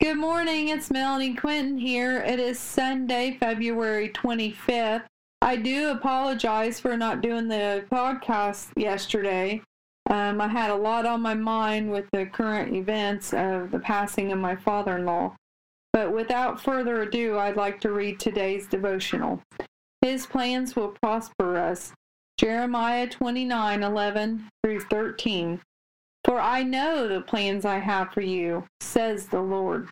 Good morning, it's Melanie Quinton here. It is Sunday, February 25th. I do apologize for not doing the podcast yesterday. Um, I had a lot on my mind with the current events of the passing of my father in law. But without further ado, I'd like to read today's devotional. His plans will prosper us. Jeremiah 29 11 through 13. For I know the plans I have for you, says the Lord.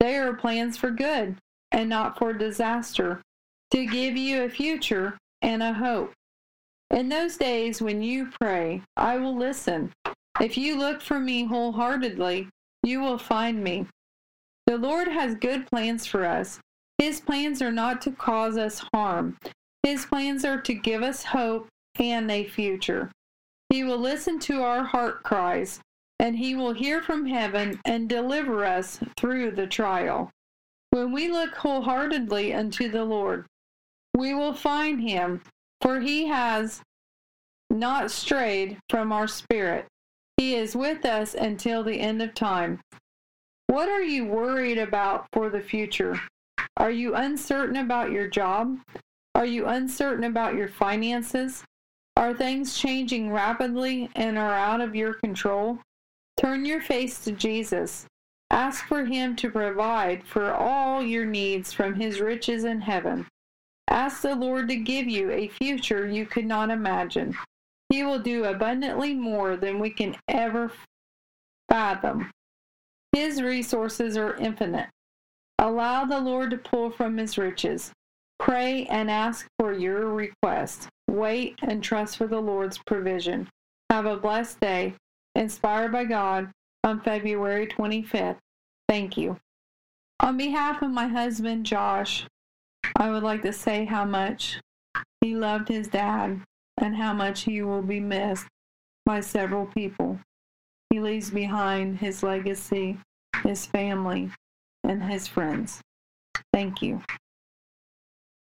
They are plans for good and not for disaster, to give you a future and a hope. In those days when you pray, I will listen. If you look for me wholeheartedly, you will find me. The Lord has good plans for us. His plans are not to cause us harm. His plans are to give us hope and a future. He will listen to our heart cries, and he will hear from heaven and deliver us through the trial. When we look wholeheartedly unto the Lord, we will find him, for he has not strayed from our spirit. He is with us until the end of time. What are you worried about for the future? Are you uncertain about your job? Are you uncertain about your finances? Are things changing rapidly and are out of your control? Turn your face to Jesus. Ask for Him to provide for all your needs from His riches in heaven. Ask the Lord to give you a future you could not imagine. He will do abundantly more than we can ever fathom. His resources are infinite. Allow the Lord to pull from His riches. Pray and ask for your request. Wait and trust for the Lord's provision. Have a blessed day, inspired by God, on February 25th. Thank you. On behalf of my husband, Josh, I would like to say how much he loved his dad and how much he will be missed by several people. He leaves behind his legacy, his family, and his friends. Thank you.